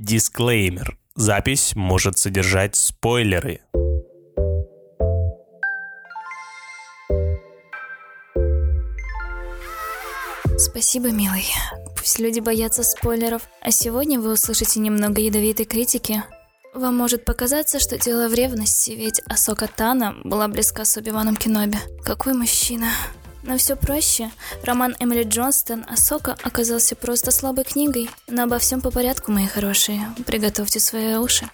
Дисклеймер. Запись может содержать спойлеры. Спасибо, милый. Пусть люди боятся спойлеров, а сегодня вы услышите немного ядовитой критики. Вам может показаться, что дело в ревности, ведь Асока Тана была близка с Оби-Ваном Кеноби. Какой мужчина. Но все проще. Роман Эмили Джонстон «Асока» оказался просто слабой книгой. Но обо всем по порядку, мои хорошие. Приготовьте свои уши.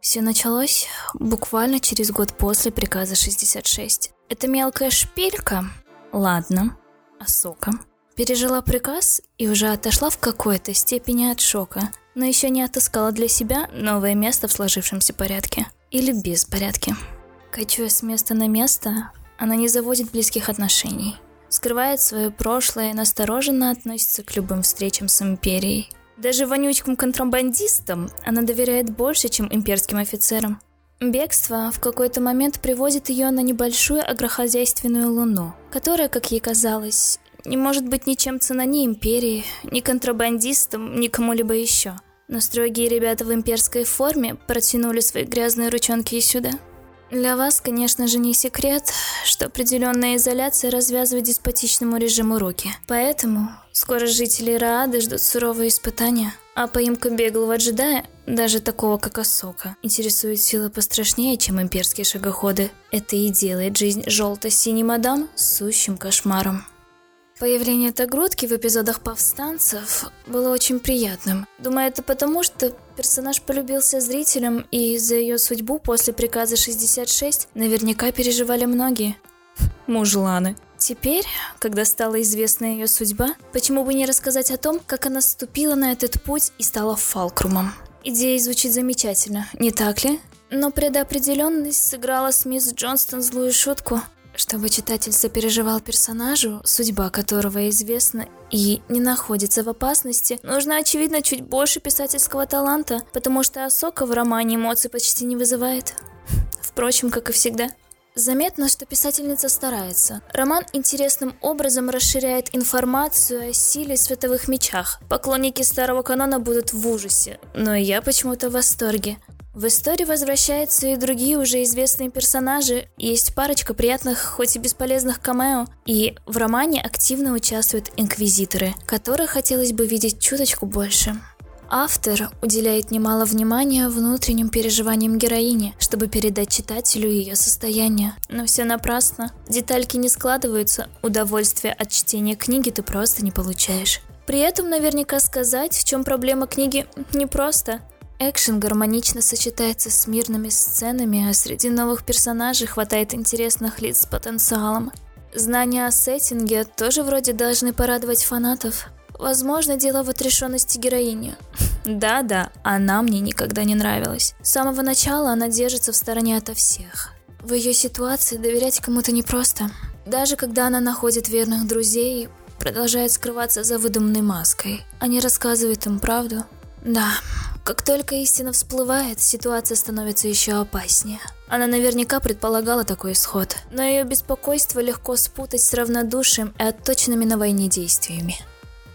Все началось буквально через год после приказа 66. Это мелкая шпилька? Ладно. Асока. Пережила приказ и уже отошла в какой-то степени от шока, но еще не отыскала для себя новое место в сложившемся порядке. Или беспорядке. Кочуя с места на место, она не заводит близких отношений. Скрывает свое прошлое и настороженно относится к любым встречам с империей. Даже вонючкам-контрабандистам она доверяет больше, чем имперским офицерам. Бегство в какой-то момент приводит ее на небольшую агрохозяйственную луну, которая, как ей казалось, не может быть ничем цена ни империи, ни контрабандистам, ни кому-либо еще. Но строгие ребята в имперской форме протянули свои грязные ручонки и сюда. Для вас, конечно же, не секрет, что определенная изоляция развязывает деспотичному режиму руки. Поэтому скоро жители Раады ждут суровые испытания. А поимка беглого джедая, даже такого как Асока, интересует силы пострашнее, чем имперские шагоходы. Это и делает жизнь желто-синей мадам сущим кошмаром. Появление Тагрудки в эпизодах «Повстанцев» было очень приятным. Думаю, это потому, что персонаж полюбился зрителям, и за ее судьбу после приказа 66 наверняка переживали многие. Мужланы. Теперь, когда стала известна ее судьба, почему бы не рассказать о том, как она ступила на этот путь и стала Фалкрумом? Идея звучит замечательно, не так ли? Но предопределенность сыграла с мисс Джонстон злую шутку – чтобы читатель сопереживал персонажу, судьба которого известна и не находится в опасности, нужно, очевидно, чуть больше писательского таланта, потому что Асока в романе эмоций почти не вызывает. Впрочем, как и всегда. Заметно, что писательница старается. Роман интересным образом расширяет информацию о силе световых мечах. Поклонники старого канона будут в ужасе, но я почему-то в восторге. В истории возвращаются и другие уже известные персонажи, есть парочка приятных, хоть и бесполезных камео, и в романе активно участвуют инквизиторы, которых хотелось бы видеть чуточку больше. Автор уделяет немало внимания внутренним переживаниям героини, чтобы передать читателю ее состояние. Но все напрасно. Детальки не складываются, удовольствие от чтения книги ты просто не получаешь. При этом наверняка сказать, в чем проблема книги, непросто. Экшен гармонично сочетается с мирными сценами, а среди новых персонажей хватает интересных лиц с потенциалом. Знания о сеттинге тоже вроде должны порадовать фанатов. Возможно, дело в отрешенности героини. Да-да, она мне никогда не нравилась. С самого начала она держится в стороне ото всех. В ее ситуации доверять кому-то непросто. Даже когда она находит верных друзей, продолжает скрываться за выдуманной маской, а не рассказывает им правду. Да, как только истина всплывает, ситуация становится еще опаснее. Она наверняка предполагала такой исход, но ее беспокойство легко спутать с равнодушием и отточенными на войне действиями.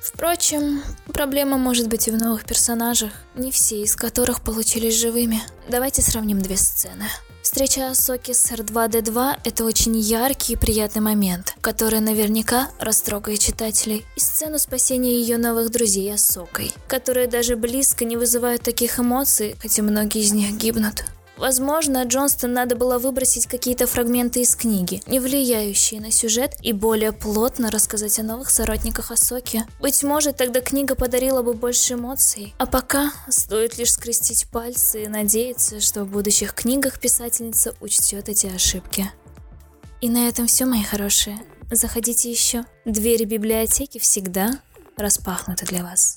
Впрочем, проблема может быть и в новых персонажах, не все из которых получились живыми. Давайте сравним две сцены. Встреча Асоки с R2-D2 – это очень яркий и приятный момент, который наверняка растрогает читателей. И сцену спасения ее новых друзей Асокой, которые даже близко не вызывают таких эмоций, хотя многие из них гибнут. Возможно, Джонстон надо было выбросить какие-то фрагменты из книги, не влияющие на сюжет, и более плотно рассказать о новых соратниках Асоки. Быть может, тогда книга подарила бы больше эмоций. А пока стоит лишь скрестить пальцы и надеяться, что в будущих книгах писательница учтет эти ошибки. И на этом все, мои хорошие. Заходите еще. Двери библиотеки всегда распахнуты для вас.